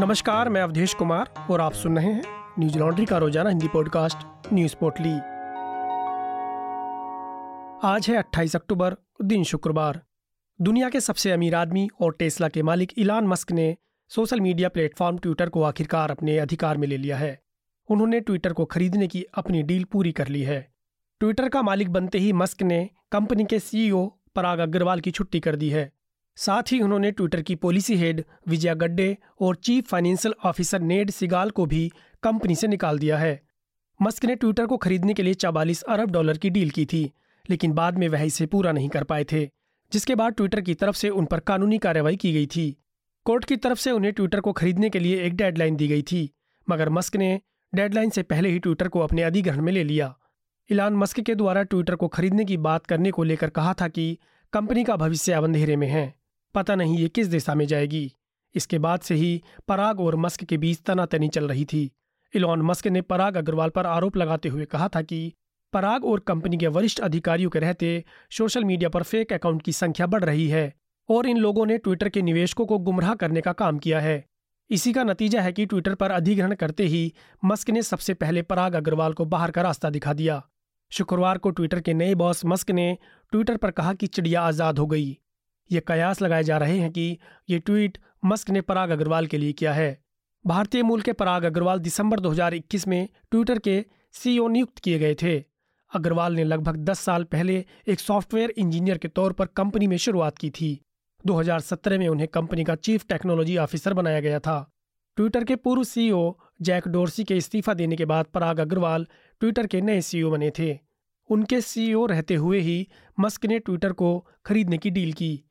नमस्कार, मैं अवधेश कुमार और आप सुन रहे हैं न्यूज़ लॉन्ड्री का रोज़ाना हिंदी पॉडकास्ट, न्यूज़ पोर्टली। आज है 28 अक्टूबर, दिन शुक्रवार। दुनिया के सबसे अमीर आदमी और टेस्ला के मालिक इलान मस्क ने सोशल मीडिया प्लेटफॉर्म ट्विटर को आखिरकार अपने अधिकार में ले लिया है। उन्होंने ट्विटर को खरीदने की अपनी डील पूरी कर ली है। ट्विटर का मालिक बनते ही मस्क ने कंपनी के सीईओ पराग अग्रवाल की छुट्टी कर दी है। साथ ही उन्होंने ट्विटर की पॉलिसी हेड विजया गड्डे और chief financial officer Ned Segal को भी कंपनी से निकाल दिया है। मस्क ने ट्विटर को खरीदने के लिए चवालीस अरब डॉलर की डील की थी, लेकिन बाद में वह इसे पूरा नहीं कर पाए थे, जिसके बाद ट्विटर की तरफ़ से उन पर कानूनी कार्रवाई की गई थी। कोर्ट की तरफ़ से उन्हें ट्विटर को खरीदने के लिए एक डेडलाइन दी गई थी, मगर मस्क ने डेडलाइन से पहले ही ट्विटर को अपने अधिग्रहण में ले लिया। इलान मस्क के द्वारा ट्विटर को खरीदने की बात करने को लेकर कहा था कि कंपनी का भविष्य अब अंधेरे में है। पता नहीं ये किस दिशा में जाएगी। इसके बाद से ही पराग और मस्क के बीच तनातनी चल रही थी। इलॉन मस्क ने पराग अग्रवाल पर आरोप लगाते हुए कहा था कि पराग और कंपनी के वरिष्ठ अधिकारियों के रहते सोशल मीडिया पर फेक अकाउंट की संख्या बढ़ रही है और इन लोगों ने ट्विटर के निवेशकों को गुमराह करने का काम किया है। इसी का नतीजा है कि ट्विटर पर अधिग्रहण करते ही मस्क ने सबसे पहले पराग अग्रवाल को बाहर का रास्ता दिखा दिया। शुक्रवार को ट्विटर के नए बॉस मस्क ने ट्विटर पर कहा कि चिड़िया आज़ाद हो गई। ये कयास लगाए जा रहे हैं कि ये ट्वीट मस्क ने पराग अग्रवाल के लिए किया है। भारतीय मूल के पराग अग्रवाल दिसंबर 2021 में ट्विटर के सीईओ नियुक्त किए गए थे। अग्रवाल ने लगभग 10 साल पहले एक सॉफ्टवेयर इंजीनियर के तौर पर कंपनी में शुरुआत की थी। 2017 में उन्हें कंपनी का चीफ टेक्नोलॉजी ऑफिसर बनाया गया था। ट्विटर के पूर्व सीईओ जैक डोरसी के इस्तीफा देने के बाद पराग अग्रवाल ट्विटर के नए सीईओ बने थे। उनके सीईओ रहते हुए ही मस्क ने ट्विटर को खरीदने की डील की।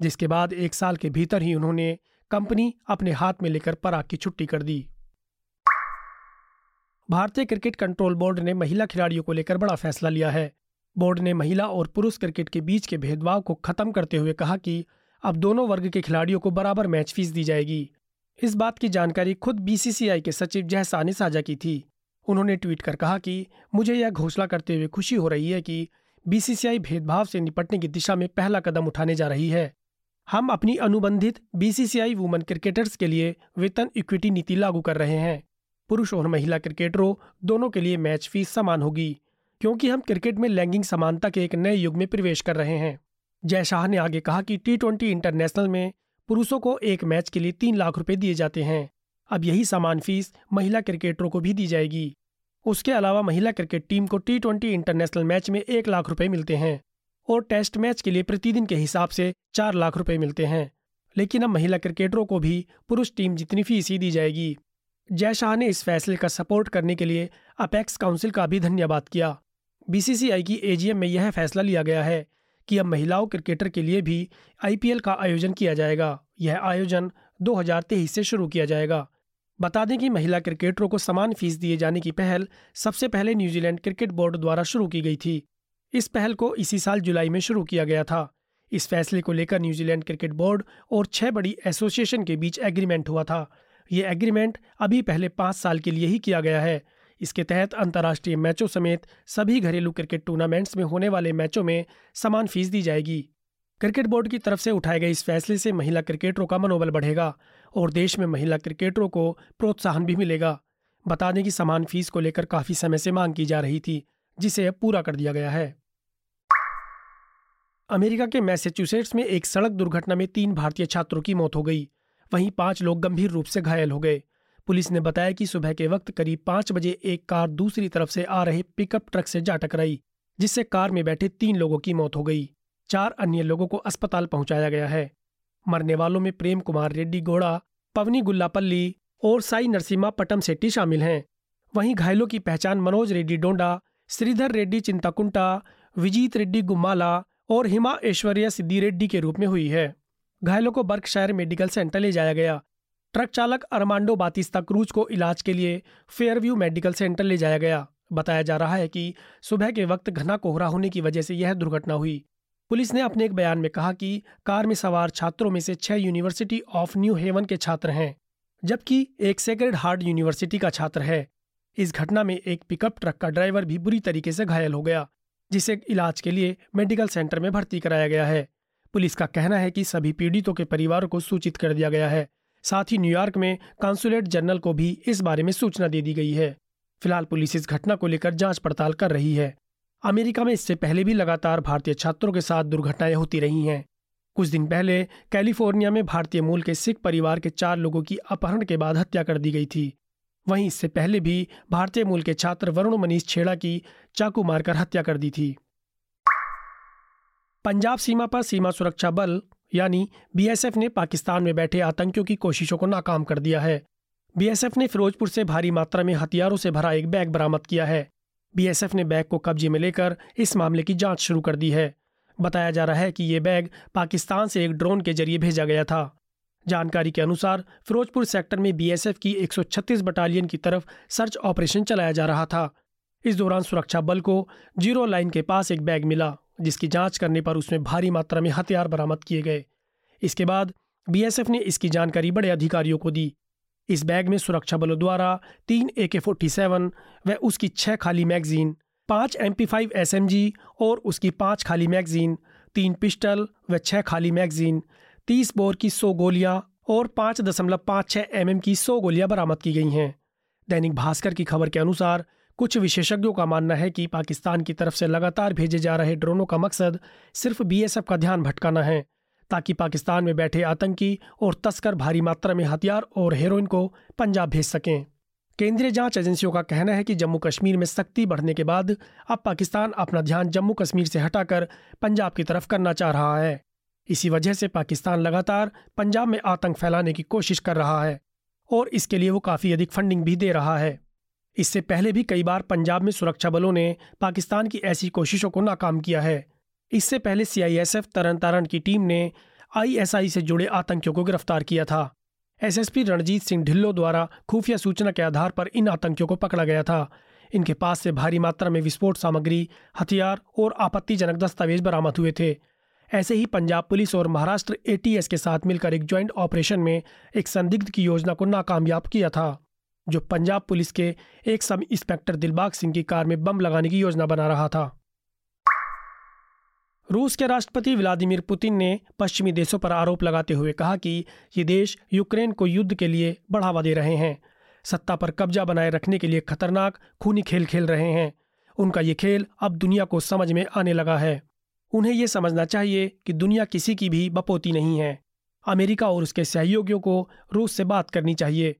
जिसके बाद एक साल के भीतर ही उन्होंने कंपनी अपने हाथ में लेकर पराग की छुट्टी कर दी। भारतीय क्रिकेट कंट्रोल बोर्ड ने महिला खिलाड़ियों को लेकर बड़ा फैसला लिया है। बोर्ड ने महिला और पुरुष क्रिकेट के बीच के भेदभाव को खत्म करते हुए कहा कि अब दोनों वर्ग के खिलाड़ियों को बराबर मैच फ़ीस दी जाएगी। इस बात की जानकारी खुद बीसीसीआई के सचिव जहसा ने साझा की थी। उन्होंने ट्वीट कर कहा कि मुझे यह घोषणा करते हुए खुशी हो रही है कि बीसीसीआई भेदभाव से निपटने की दिशा में पहला कदम उठाने जा रही है। हम अपनी अनुबंधित बीसीसीआई वुमेन क्रिकेटर्स के लिए वेतन इक्विटी नीति लागू कर रहे हैं। पुरुष और महिला क्रिकेटरों दोनों के लिए मैच फ़ीस समान होगी, क्योंकि हम क्रिकेट में लैंगिंग समानता के एक नए युग में प्रवेश कर रहे हैं। जय शाह ने आगे कहा कि टी ट्वेंटी इंटरनेशनल में पुरुषों को एक मैच के लिए तीन लाख रुपए दिए जाते हैं। अब यही समान फ़ीस महिला क्रिकेटरों को भी दी जाएगी। उसके अलावा महिला क्रिकेट टीम को टी ट्वेंटी इंटरनेशनल मैच में एक लाख रुपए मिलते हैं। और टेस्ट मैच के लिए प्रतिदिन के हिसाब से चार लाख रुपए मिलते हैं। लेकिन अब महिला क्रिकेटरों को भी पुरुष टीम जितनी फ़ीस ही दी जाएगी। जय शाह ने इस फैसले का सपोर्ट करने के लिए अपेक्स काउंसिल का भी धन्यवाद किया। बीसीसीआई की एजीएम में यह फैसला लिया गया है कि अब महिलाओं क्रिकेटर के लिए भी आईपीएल का आयोजन किया जाएगा। यह आयोजन 2023 से शुरू किया जाएगा। बता दें कि महिला क्रिकेटरों को समान फ़ीस दिए जाने की पहल सबसे पहले न्यूजीलैंड क्रिकेट बोर्ड द्वारा शुरू की गई थी। इस पहल को इसी साल जुलाई में शुरू किया गया था। इस फैसले को लेकर न्यूजीलैंड क्रिकेट बोर्ड और छह बड़ी एसोसिएशन के बीच एग्रीमेंट हुआ था। ये एग्रीमेंट अभी पहले पाँच साल के लिए ही किया गया है। इसके तहत अंतर्राष्ट्रीय मैचों समेत सभी घरेलू क्रिकेट टूर्नामेंट्स में होने वाले मैचों में समान फ़ीस दी जाएगी। क्रिकेट बोर्ड की तरफ़ से उठाए गए इस फैसले से महिला क्रिकेटरों का मनोबल बढ़ेगा और देश में महिला क्रिकेटरों को प्रोत्साहन भी मिलेगा। बता दें कि समान फ़ीस को लेकर काफ़ी समय से मांग की जा रही थी, जिसे अब पूरा कर दिया गया है। अमेरिका के मैसेच्यूसेट्स में एक सड़क दुर्घटना में तीन भारतीय छात्रों की मौत हो गई। वहीं पाँच लोग गंभीर रूप से घायल हो गए। पुलिस ने बताया कि सुबह के वक्त करीब पाँच बजे एक कार दूसरी तरफ़ से आ रहे पिकअप ट्रक से जा टकराई, जिससे कार में बैठे तीन लोगों की मौत हो गई। चार अन्य लोगों को अस्पताल पहुँचाया गया है। मरने वालों में प्रेम कुमार रेड्डी गोड़ा, पवनी गुल्लापल्ली और साई नरसिम्हा पटम सेट्टी शामिल हैं। वहीं घायलों की पहचान मनोज रेड्डी डोंडा, श्रीधर रेड्डी चिंताकुंटा, विजीत रेड्डी गुम्माला और हिमा ऐश्वर्या सिद्धि रेड्डी के रूप में हुई है। घायलों को बर्कशायर मेडिकल सेंटर ले जाया गया। ट्रक चालक अरमांडो बातिस्ता क्रूज को इलाज के लिए फेयरव्यू मेडिकल सेंटर ले जाया गया। बताया जा रहा है कि सुबह के वक्त घना कोहरा होने की वजह से यह दुर्घटना हुई। पुलिस ने अपने एक बयान में कहा कि कार में सवार छात्रों में से छह यूनिवर्सिटी ऑफ़ न्यू हेवन के छात्र हैं, जबकि एक सेक्रेड हार्ट यूनिवर्सिटी का छात्र है। इस घटना में एक पिकअप ट्रक का ड्राइवर भी बुरी तरीके से घायल हो गया। जिसे इलाज के लिए मेडिकल सेंटर में भर्ती कराया गया है। पुलिस का कहना है कि सभी पीड़ितों के परिवारों को सूचित कर दिया गया है। साथ ही न्यूयॉर्क में कॉन्सुलेट जनरल को भी इस बारे में सूचना दे दी गई है। फ़िलहाल पुलिस इस घटना को लेकर जाँच पड़ताल कर रही है। अमेरिका में इससे पहले भी लगातार भारतीय छात्रों के साथ दुर्घटनाएँ होती रही हैं। कुछ दिन पहले कैलिफ़ोर्निया में भारतीय मूल के सिख परिवार के चार लोगों की अपहरण के बाद हत्या कर दी गई थी। वहीं इससे पहले भी भारतीय मूल के छात्र वरुण मनीष छेड़ा की चाकू मारकर हत्या कर दी थी। पंजाब सीमा पर सीमा सुरक्षा बल, यानी बीएसएफ ने पाकिस्तान में बैठे आतंकियों की कोशिशों को नाकाम कर दिया है। बीएसएफ ने फिरोजपुर से भारी मात्रा में हथियारों से भरा एक बैग बरामद किया है। बीएसएफ ने बैग को कब्जे में लेकर इस मामले की जाँच शुरू कर दी है। बताया जा रहा है कि ये बैग पाकिस्तान से एक ड्रोन के ज़रिए भेजा गया था। जानकारी के अनुसार, फिरोजपुर सेक्टर में बीएसएफ की 136 बटालियन की तरफ़ सर्च ऑपरेशन चलाया जा रहा था। इस दौरान सुरक्षा बल को ज़ीरो लाइन के पास एक बैग मिला, जिसकी जाँच करने पर उसमें भारी मात्रा में हथियार बरामद किए गए। इसके बाद बीएसएफ ने इसकी जानकारी बड़े अधिकारियों को दी। इस बैग में सुरक्षा बलों द्वारा तीन ए के फोर्टी सेवन व उसकी छह खाली मैगजीन, पाँच M P five S M G और उसकी पाँच खाली मैगजीन, तीन पिस्टल व छह खाली मैगजीन तीस बोर की सौ गोलियाँ और पाँच दशमलव पाँच छः एम की सौ गोलियाँ बरामद की गई हैं। दैनिक भास्कर की खबर के अनुसार, कुछ विशेषज्ञों का मानना है कि पाकिस्तान की तरफ़ से लगातार भेजे जा रहे ड्रोनों का मकसद सिर्फ़ बीएसएफ का ध्यान भटकाना है, ताकि पाकिस्तान में बैठे आतंकी और तस्कर भारी मात्रा में हथियार और हेरोइन को पंजाब भेज सकें। केंद्रीय जाँच एजेंसियों का कहना है कि जम्मू कश्मीर में सख्ती बढ़ने के बाद अब पाकिस्तान अपना ध्यान जम्मू कश्मीर से हटाकर पंजाब की तरफ़ करना चाह रहा है। इसी वजह से पाकिस्तान लगातार पंजाब में आतंक फैलाने की कोशिश कर रहा है और इसके लिए वो काफ़ी अधिक फंडिंग भी दे रहा है। इससे पहले भी कई बार पंजाब में सुरक्षा बलों ने पाकिस्तान की ऐसी कोशिशों को नाकाम किया है। इससे पहले सीआईएसएफ तरन की टीम ने आईएसआई से जुड़े आतंकियों को गिरफ़्तार किया था। एसएसपी रणजीत सिंह ढिल्लो द्वारा खुफिया सूचना के आधार पर इन आतंकियों को पकड़ा गया था। इनके पास से भारी मात्रा में विस्फोट सामग्री, हथियार और आपत्तिजनक दस्तावेज़ बरामद हुए थे। ऐसे ही पंजाब पुलिस और महाराष्ट्र एटीएस के साथ मिलकर एक ज्वाइंट ऑपरेशन में एक संदिग्ध की योजना को नाकामयाब किया था, जो पंजाब पुलिस के एक सब इंस्पेक्टर दिलबाग सिंह की कार में बम लगाने की योजना बना रहा था। रूस के राष्ट्रपति व्लादिमीर पुतिन ने पश्चिमी देशों पर आरोप लगाते हुए कहा कि ये देश यूक्रेन को युद्ध के लिए बढ़ावा दे रहे हैं, सत्ता पर कब्जा बनाए रखने के लिए खतरनाक, खूनी खेल खेल रहे हैं। उनका ये खेल अब दुनिया को समझ में आने लगा है। उन्हें यह समझना चाहिए कि दुनिया किसी की भी बपोती नहीं है। अमेरिका और उसके सहयोगियों को रूस से बात करनी चाहिए।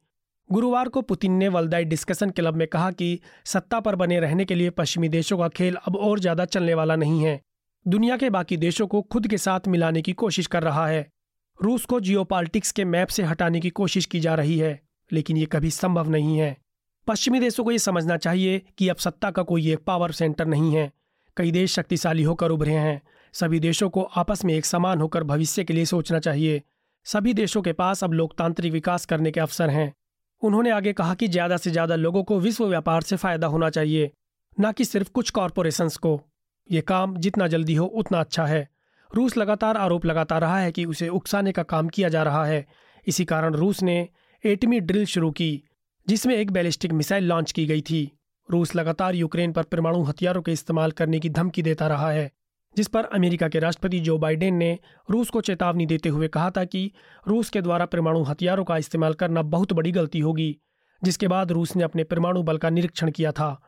गुरुवार को पुतिन ने वलदाई डिस्कशन क्लब में कहा कि सत्ता पर बने रहने के लिए पश्चिमी देशों का खेल अब और ज़्यादा चलने वाला नहीं है। दुनिया के बाकी देशों को खुद के साथ मिलाने की कोशिश कर रहा है। रूस को जियोपॉलिटिक्स के मैप से हटाने की कोशिश की जा रही है, लेकिन ये कभी संभव नहीं है। पश्चिमी देशों को ये समझना चाहिए कि अब सत्ता का कोई एक पावर सेंटर नहीं है। कई देश शक्तिशाली होकर उभरे हैं। सभी देशों को आपस में एक समान होकर भविष्य के लिए सोचना चाहिए। सभी देशों के पास अब लोकतांत्रिक विकास करने के अवसर हैं। उन्होंने आगे कहा कि ज़्यादा से ज़्यादा लोगों को विश्व व्यापार से फ़ायदा होना चाहिए, न कि सिर्फ़ कुछ कॉरपोरेशंस को। ये काम जितना जल्दी हो उतना अच्छा है। रूस लगातार आरोप लगाता रहा है कि उसे उकसाने का काम किया जा रहा है। इसी कारण रूस ने एटमी ड्रिल शुरू की, जिसमें एक बैलिस्टिक मिसाइल लॉन्च की गई थी। रूस लगातार यूक्रेन पर परमाणु हथियारों के इस्तेमाल करने की धमकी देता रहा है, जिस पर अमेरिका के राष्ट्रपति जो बाइडेन ने रूस को चेतावनी देते हुए कहा था कि रूस के द्वारा परमाणु हथियारों का इस्तेमाल करना बहुत बड़ी गलती होगी, जिसके बाद रूस ने अपने परमाणु बल का निरीक्षण किया था,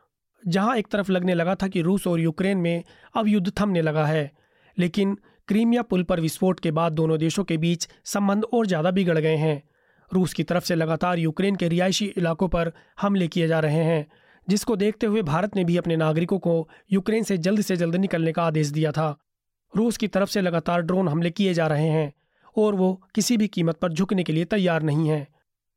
जहाँ एक तरफ़ लगने लगा था कि रूस और यूक्रेन में अब युद्ध थमने लगा है, लेकिन क्रीमिया पुल पर विस्फोट के बाद दोनों देशों के बीच संबंध और ज़्यादा बिगड़ गए हैं। रूस की तरफ़ से लगातार यूक्रेन के रिहायशी इलाकों पर हमले किए जा रहे हैं जिसको देखते हुए भारत ने भी अपने नागरिकों को यूक्रेन से जल्द से जल्द निकलने का आदेश दिया था। रूस की तरफ़ से लगातार ड्रोन हमले किए जा रहे हैं और वो किसी भी कीमत पर झुकने के लिए तैयार नहीं है।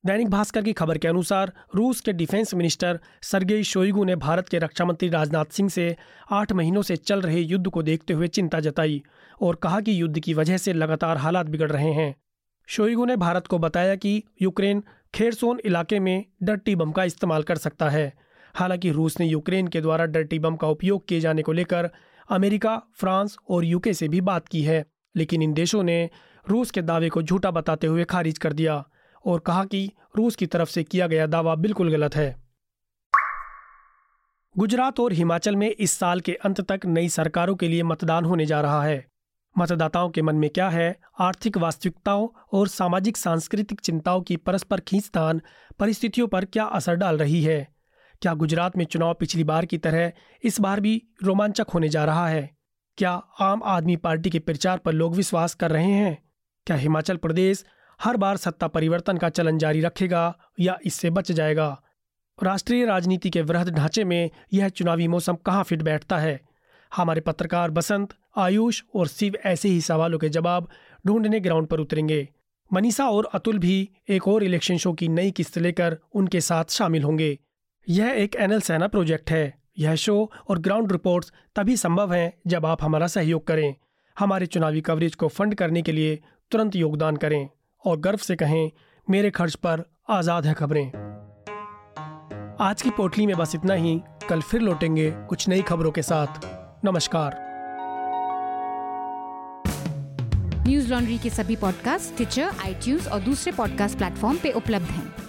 दैनिक भास्कर की खबर के अनुसार रूस के डिफेंस मिनिस्टर सरगेई शोइगु ने भारत के रक्षा मंत्री राजनाथ सिंह से आठ महीनों से चल रहे युद्ध को देखते हुए चिंता जताई और कहा कि युद्ध की वजह से लगातार हालात बिगड़ रहे हैं। शोइगु ने भारत को बताया कि यूक्रेन खेरसोन इलाके में डट्टी बम का इस्तेमाल कर सकता है। हालाँकि रूस ने यूक्रेन के द्वारा डर्टी बम का उपयोग किए जाने को लेकर अमेरिका, फ्रांस और यूके से भी बात की है, लेकिन इन देशों ने रूस के दावे को झूठा बताते हुए खारिज कर दिया और कहा कि रूस की तरफ़ से किया गया दावा बिल्कुल गलत है। गुजरात और हिमाचल में इस साल के अंत तक नई सरकारों के लिए मतदान होने जा रहा है। मतदाताओं के मन में क्या है? आर्थिक वास्तविकताओं और सामाजिक सांस्कृतिक चिंताओं की परस्पर खींचतान परिस्थितियों पर क्या असर डाल रही है? क्या गुजरात में चुनाव पिछली बार की तरह इस बार भी रोमांचक होने जा रहा है? क्या आम आदमी पार्टी के प्रचार पर लोग विश्वास कर रहे हैं? क्या हिमाचल प्रदेश हर बार सत्ता परिवर्तन का चलन जारी रखेगा या इससे बच जाएगा? राष्ट्रीय राजनीति के वृहद ढांचे में यह चुनावी मौसम कहाँ फिट बैठता है? हमारे पत्रकार बसंत, आयुष और शिव ऐसे ही सवालों के जवाब ढूँढने ग्राउंड पर उतरेंगे। मनीषा और अतुल भी एक और इलेक्शन शो की नई किस्त लेकर उनके साथ शामिल होंगे। यह एक एनएल सेना प्रोजेक्ट है। यह शो और ग्राउंड रिपोर्ट्स तभी संभव हैं जब आप हमारा सहयोग करें। हमारे चुनावी कवरेज को फंड करने के लिए तुरंत योगदान करें और गर्व से कहें, मेरे खर्च पर आज़ाद है खबरें। आज की पोटली में बस इतना ही। कल फिर लौटेंगे कुछ नई खबरों के साथ। नमस्कार। न्यूज़ लॉन्ड्री के सभी पॉडकास्ट ट्विटर आई और दूसरे पॉडकास्ट प्लेटफॉर्म पे उपलब्ध हैं।